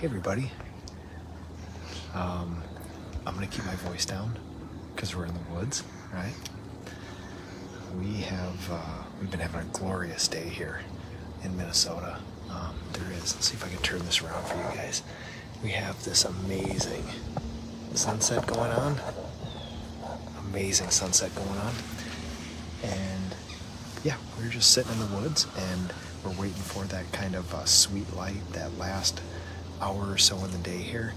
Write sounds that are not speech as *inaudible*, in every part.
Hey everybody. Um, I'm gonna keep my voice down because we're in the woods, right? We have uh, we've been having a glorious day here in Minnesota. Um, there is. Let's see if I can turn this around for you guys. We have this amazing sunset going on. Amazing sunset going on, and yeah, we're just sitting in the woods and we're waiting for that kind of uh, sweet light, that last hour or so in the day here.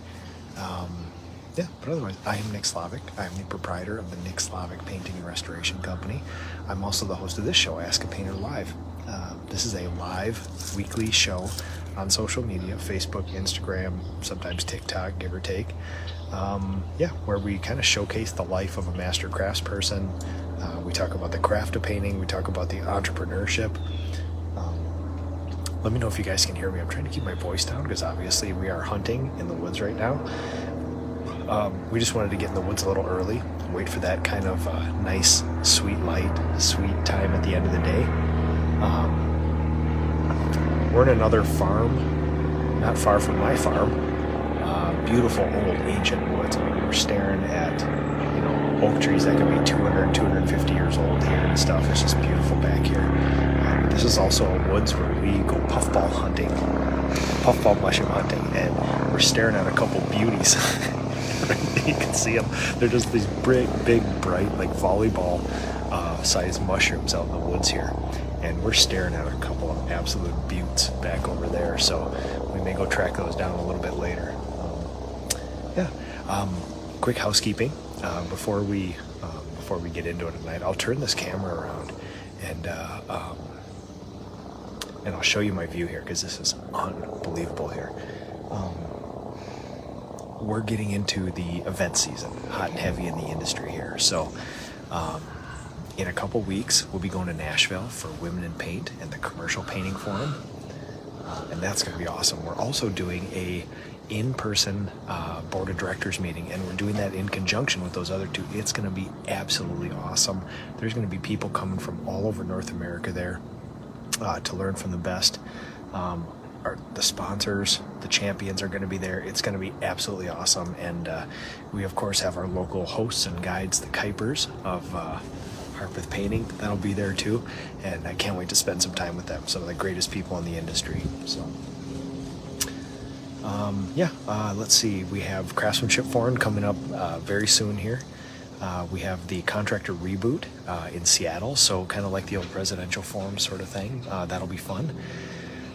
Um, yeah, but otherwise, I am Nick Slavik. I'm the proprietor of the Nick Slavik Painting and Restoration Company. I'm also the host of this show, Ask a Painter Live. Uh, this is a live weekly show on social media Facebook, Instagram, sometimes TikTok, give or take. Um, yeah, where we kind of showcase the life of a master craftsperson. Uh, we talk about the craft of painting, we talk about the entrepreneurship. Let me know if you guys can hear me. I'm trying to keep my voice down because obviously we are hunting in the woods right now. Um, we just wanted to get in the woods a little early, wait for that kind of uh, nice, sweet light, sweet time at the end of the day. Um, we're in another farm, not far from my farm. Uh, beautiful old ancient woods. I mean, we're staring at you know oak trees that could be 200, 250 years old here and stuff. It's just beautiful back here. This is also a woods where we go puffball hunting, puffball mushroom hunting, and we're staring at a couple beauties. *laughs* you can see them. They're just these big, big, bright, like volleyball uh, sized mushrooms out in the woods here. And we're staring at a couple of absolute buttes back over there. So we may go track those down a little bit later. Um, yeah. Um, quick housekeeping uh, before we um, before we get into it tonight. I'll turn this camera around and uh, um, and I'll show you my view here because this is unbelievable here. Um, we're getting into the event season, hot and heavy in the industry here. So, um, in a couple weeks, we'll be going to Nashville for Women in Paint and the Commercial Painting Forum, uh, and that's going to be awesome. We're also doing a in-person uh, board of directors meeting, and we're doing that in conjunction with those other two. It's going to be absolutely awesome. There's going to be people coming from all over North America there uh, to learn from the best. Um, our, the sponsors, the champions are going to be there. It's going to be absolutely awesome. And uh, we, of course, have our local hosts and guides, the Kuipers of uh, Harpeth Painting. That'll be there too. And I can't wait to spend some time with them. Some of the greatest people in the industry. So. Um, yeah, uh, let's see. We have Craftsmanship Forum coming up uh, very soon here. Uh, we have the contractor reboot uh, in Seattle, so kind of like the old presidential forum sort of thing. Uh, that'll be fun.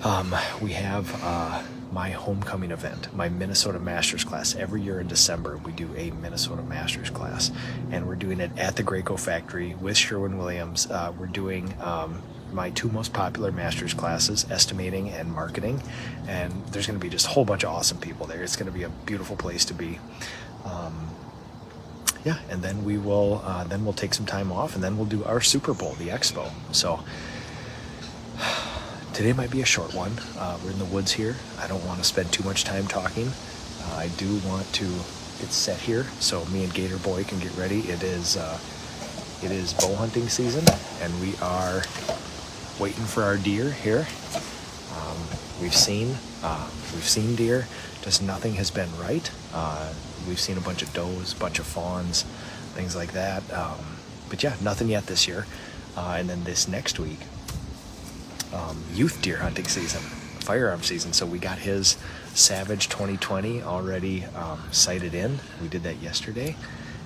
Um, we have uh, my homecoming event, my Minnesota Masters class. Every year in December, we do a Minnesota Masters class, and we're doing it at the Graco Factory with Sherwin Williams. Uh, we're doing um, my two most popular Masters classes, estimating and marketing, and there's going to be just a whole bunch of awesome people there. It's going to be a beautiful place to be. Um, yeah, and then we will uh, then we'll take some time off, and then we'll do our Super Bowl, the Expo. So *sighs* today might be a short one. Uh, we're in the woods here. I don't want to spend too much time talking. Uh, I do want to get set here so me and Gator Boy can get ready. It is uh, it is bow hunting season, and we are waiting for our deer here. Um, we've seen uh, we've seen deer, just nothing has been right. Uh, we've seen a bunch of does, a bunch of fawns, things like that. Um, but yeah, nothing yet this year. Uh, and then this next week, um, youth deer hunting season, firearm season. So we got his Savage 2020 already um, sighted in. We did that yesterday,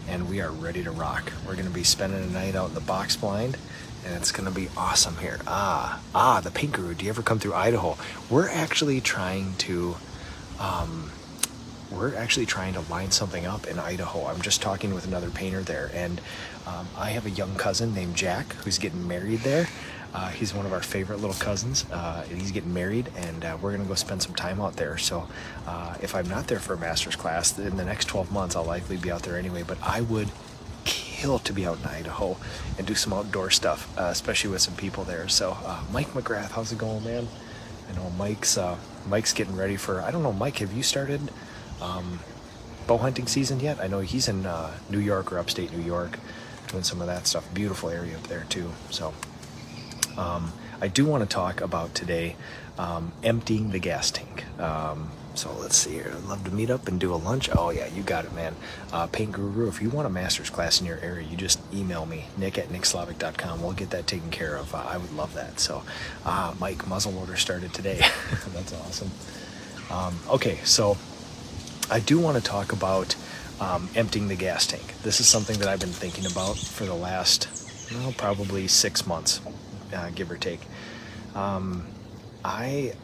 and we are ready to rock. We're going to be spending a night out in the box blind, and it's going to be awesome here. Ah, ah, the Guru. Do you ever come through Idaho? We're actually trying to. Um, we're actually trying to line something up in Idaho. I'm just talking with another painter there, and um, I have a young cousin named Jack who's getting married there. Uh, he's one of our favorite little cousins, uh, and he's getting married, and uh, we're to go spend some time out there. So, uh, if I'm not there for a master's class in the next 12 months, I'll likely be out there anyway. But I would kill to be out in Idaho and do some outdoor stuff, uh, especially with some people there. So, uh, Mike McGrath, how's it going, man? I know Mike's Mike's getting ready for. I don't know, Mike. Have you started? Um, bow hunting season yet? I know he's in New York or upstate New York doing some of that stuff. Beautiful area up there too. So um, I do want to talk about today um, emptying the gas tank. Um, so let's see here. I'd love to meet up and do a lunch. Oh yeah, you got it, man. Uh, Paint Guru. If you want a master's class in your area, you just email me, Nick at nickslavik.com. We'll get that taken care of. Uh, I would love that. So, uh, Mike muzzleloader started today. *laughs* That's awesome. Um, okay, so I do want to talk about um, emptying the gas tank. This is something that I've been thinking about for the last, well, probably six months, uh, give or take. Um, I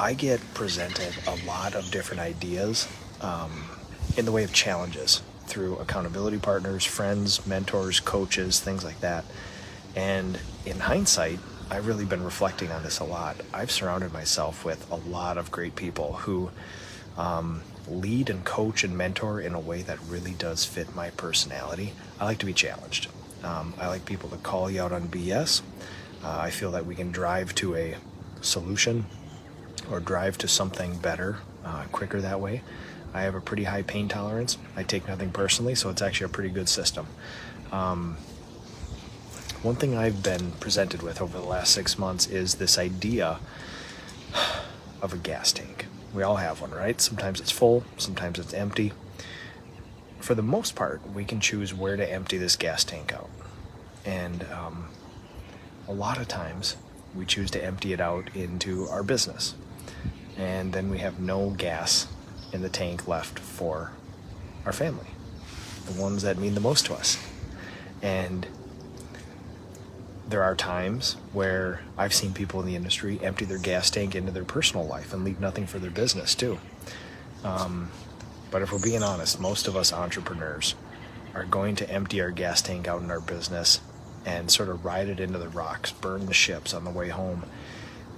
I get presented a lot of different ideas um, in the way of challenges through accountability partners, friends, mentors, coaches, things like that. And in hindsight, I've really been reflecting on this a lot. I've surrounded myself with a lot of great people who um, lead and coach and mentor in a way that really does fit my personality. I like to be challenged. Um, I like people to call you out on BS. Uh, I feel that we can drive to a solution or drive to something better uh, quicker that way. I have a pretty high pain tolerance. I take nothing personally, so it's actually a pretty good system. Um, one thing I've been presented with over the last six months is this idea of a gas tank. We all have one, right? Sometimes it's full, sometimes it's empty. For the most part, we can choose where to empty this gas tank out. And um, a lot of times, we choose to empty it out into our business. And then we have no gas in the tank left for our family, the ones that mean the most to us. And there are times where I've seen people in the industry empty their gas tank into their personal life and leave nothing for their business too. Um, but if we're being honest, most of us entrepreneurs are going to empty our gas tank out in our business and sort of ride it into the rocks, burn the ships on the way home.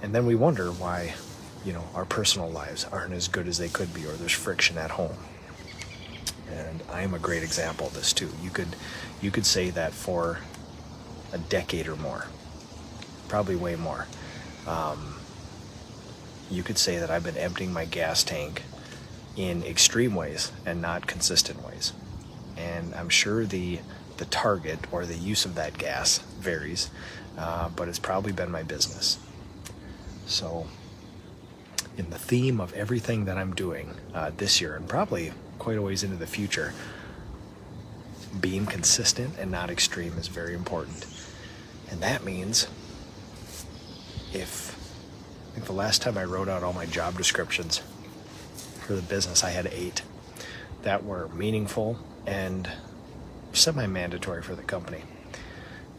And then we wonder why, you know, our personal lives aren't as good as they could be or there's friction at home. And I am a great example of this too. You could you could say that for a decade or more, probably way more. Um, you could say that I've been emptying my gas tank in extreme ways and not consistent ways. And I'm sure the the target or the use of that gas varies, uh, but it's probably been my business. So, in the theme of everything that I'm doing uh, this year and probably quite a ways into the future, being consistent and not extreme is very important. And that means if I think the last time I wrote out all my job descriptions for the business, I had eight that were meaningful and semi mandatory for the company.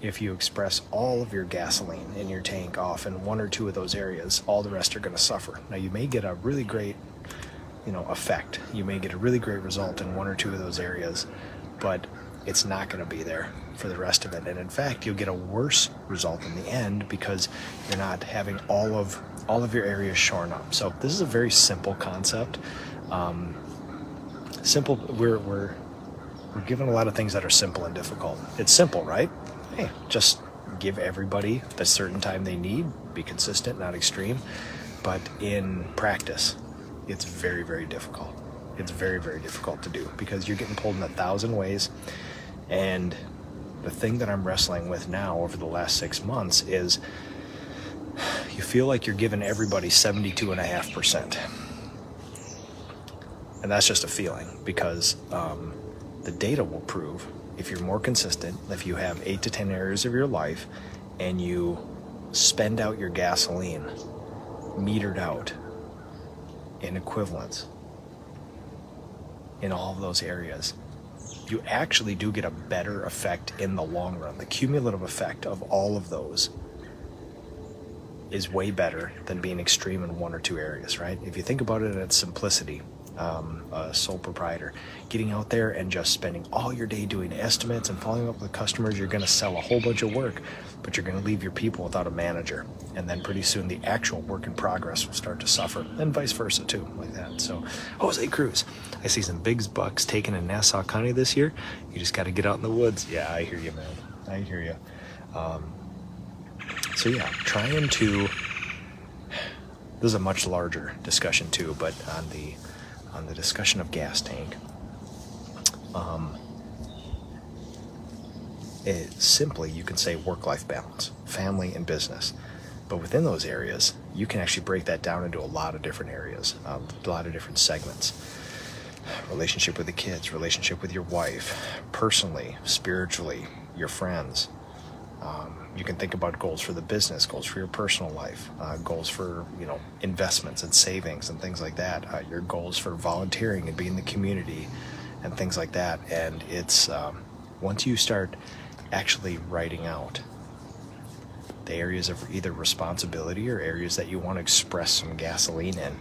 If you express all of your gasoline in your tank off in one or two of those areas, all the rest are going to suffer. Now, you may get a really great you know effect you may get a really great result in one or two of those areas but it's not going to be there for the rest of it. And in fact, you'll get a worse result in the end because you're not having all of all of your areas shorn up. So this is a very simple concept. Um, simple. We're we're we're given a lot of things that are simple and difficult. It's simple, right? Hey, just give everybody the certain time they need. Be consistent, not extreme. But in practice, it's very very difficult. It's very very difficult to do because you're getting pulled in a thousand ways and the thing that I'm wrestling with now over the last six months is you feel like you're giving everybody 72.5%. And that's just a feeling because um, the data will prove if you're more consistent, if you have eight to 10 areas of your life and you spend out your gasoline metered out in equivalents in all of those areas, you actually do get a better effect in the long run. The cumulative effect of all of those is way better than being extreme in one or two areas, right? If you think about it in its simplicity, um, a sole proprietor, getting out there and just spending all your day doing estimates and following up with customers, you're going to sell a whole bunch of work, but you're going to leave your people without a manager. And then pretty soon the actual work in progress will start to suffer, and vice versa too, like that. So, Jose Cruz, I see some big bucks taken in Nassau County this year. You just got to get out in the woods. Yeah, I hear you, man. I hear you. Um, so yeah, trying to. This is a much larger discussion too, but on the on the discussion of gas tank, um, it simply you can say work-life balance, family and business, but within those areas, you can actually break that down into a lot of different areas, uh, a lot of different segments. Relationship with the kids, relationship with your wife, personally, spiritually, your friends, um, you can think about goals for the business, goals for your personal life, uh, goals for you know investments and savings and things like that. Uh, your goals for volunteering and being in the community and things like that. And it's um, once you start actually writing out the areas of either responsibility or areas that you want to express some gasoline in,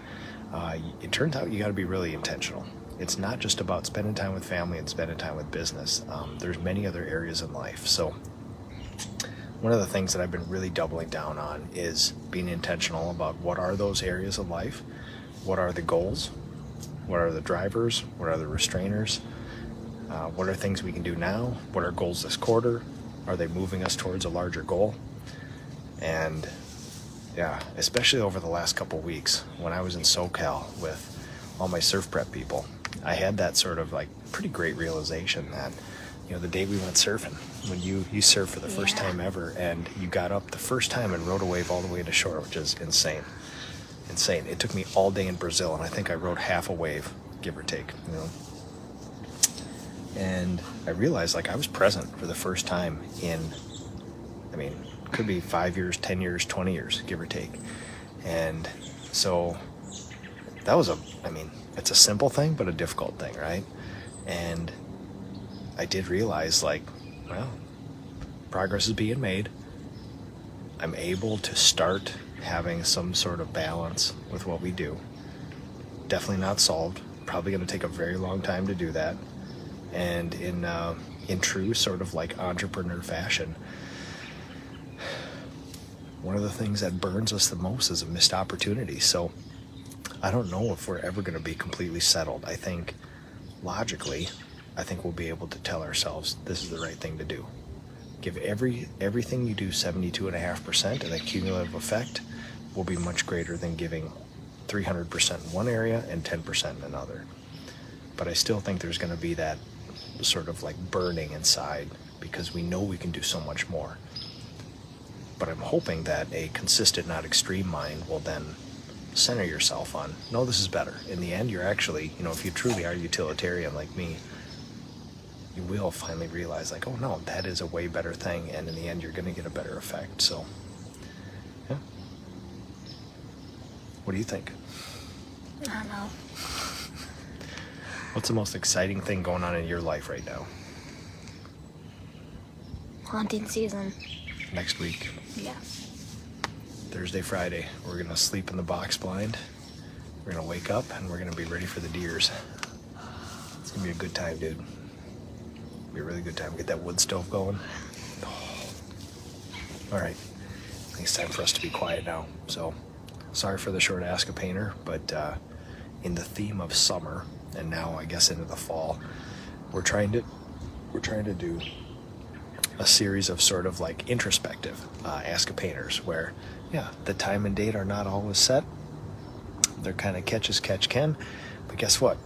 uh, it turns out you got to be really intentional. It's not just about spending time with family and spending time with business. Um, there's many other areas in life. So one of the things that I've been really doubling down on is being intentional about what are those areas of life, what are the goals, what are the drivers, what are the restrainers, uh, what are things we can do now, what are goals this quarter, are they moving us towards a larger goal, and yeah, especially over the last couple weeks when I was in SoCal with all my surf prep people, I had that sort of like pretty great realization that you know the day we went surfing when you you surfed for the first Yeah. time ever and you got up the first time and rode a wave all the way to shore which is insane. Insane. It took me all day in brazil and i think i rode half a wave give or take you know. And i realized like i was present for the first time in i mean could be five years ten years 20 years give or take. And so that was a i mean it's a simple thing but a difficult thing right? And I did realize, like, well, progress is being made. I'm able to start having some sort of balance with what we do. Definitely not solved. Probably going to take a very long time to do that. And in uh, in true sort of like entrepreneur fashion, one of the things that burns us the most is a missed opportunity. So I don't know if we're ever going to be completely settled. I think logically, I think we'll be able to tell ourselves this is the right thing to do. Give every everything you do 72.5% and the cumulative effect will be much greater than giving 300% in one area and 10% in another. But I still think there's going to be that sort of like burning inside because we know we can do so much more. But I'm hoping that a consistent, not extreme mind will then center yourself on no, this is better. In the end, you're actually, you know, if you truly are utilitarian like me, you will finally realize, like, oh no, that is a way better thing, and in the end, you're going to get a better effect. So, yeah. What do you think? I don't know. What's the most exciting thing going on in your life right now? Haunting season. Next week, Yeah. Thursday, Friday, we're going to sleep in the box blind. We're going to wake up and we're going to be ready for the deers. It's going to be a good time, dude. Be a really good time. To get that wood stove going. All right. I think it's time for us to be quiet now. So, sorry for the short Ask a Painter, but uh, in the theme of summer and now I guess into the fall, we're trying to we're trying to do a series of sort of like introspective uh, Ask a Painters where, yeah, the time and date are not always set. They're kind of catch as catch can. But guess what?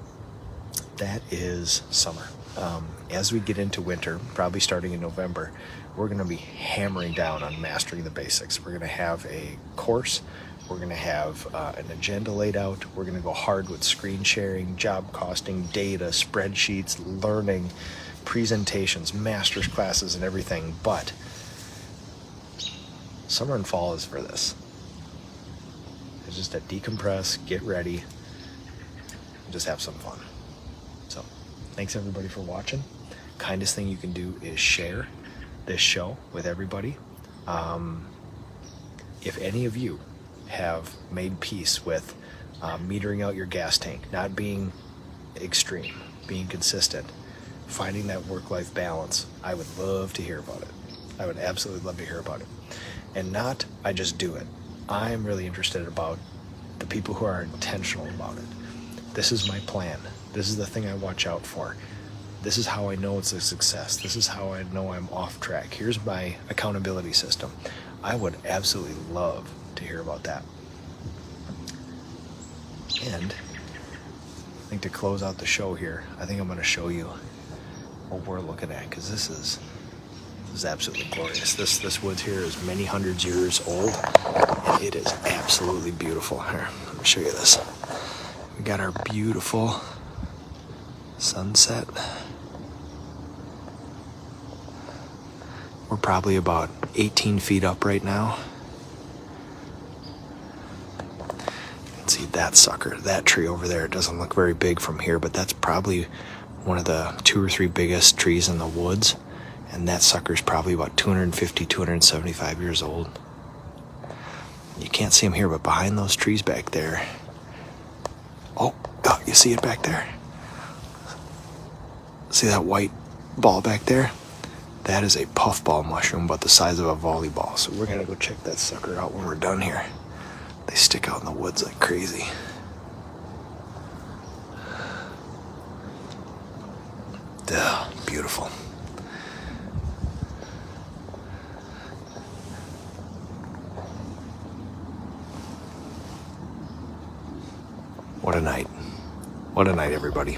That is summer. Um, as we get into winter, probably starting in November, we're going to be hammering down on mastering the basics. We're going to have a course. We're going to have uh, an agenda laid out. We're going to go hard with screen sharing, job costing, data, spreadsheets, learning, presentations, master's classes, and everything. But summer and fall is for this. It's just to decompress, get ready, and just have some fun. Thanks everybody for watching. Kindest thing you can do is share this show with everybody. Um, if any of you have made peace with uh, metering out your gas tank, not being extreme, being consistent, finding that work life balance. I would love to hear about it. I would absolutely love to hear about it. And not, I just do it. I'm really interested about the people who are intentional about it. This is my plan. This is the thing I watch out for. This is how I know it's a success. This is how I know I'm off track. Here's my accountability system. I would absolutely love to hear about that. And I think to close out the show here, I think I'm going to show you what we're looking at because this is is absolutely glorious. This this woods here is many hundreds years old, and it is absolutely beautiful. Here, let me show you this. We got our beautiful sunset. We're probably about 18 feet up right now. see that sucker, that tree over there. It doesn't look very big from here, but that's probably one of the two or three biggest trees in the woods. And that sucker's probably about 250, 275 years old. You can't see him here, but behind those trees back there. Oh, oh, you see it back there? See that white ball back there? That is a puffball mushroom about the size of a volleyball. So we're gonna go check that sucker out when we're done here. They stick out in the woods like crazy. Duh, beautiful. What a night. What a night, everybody.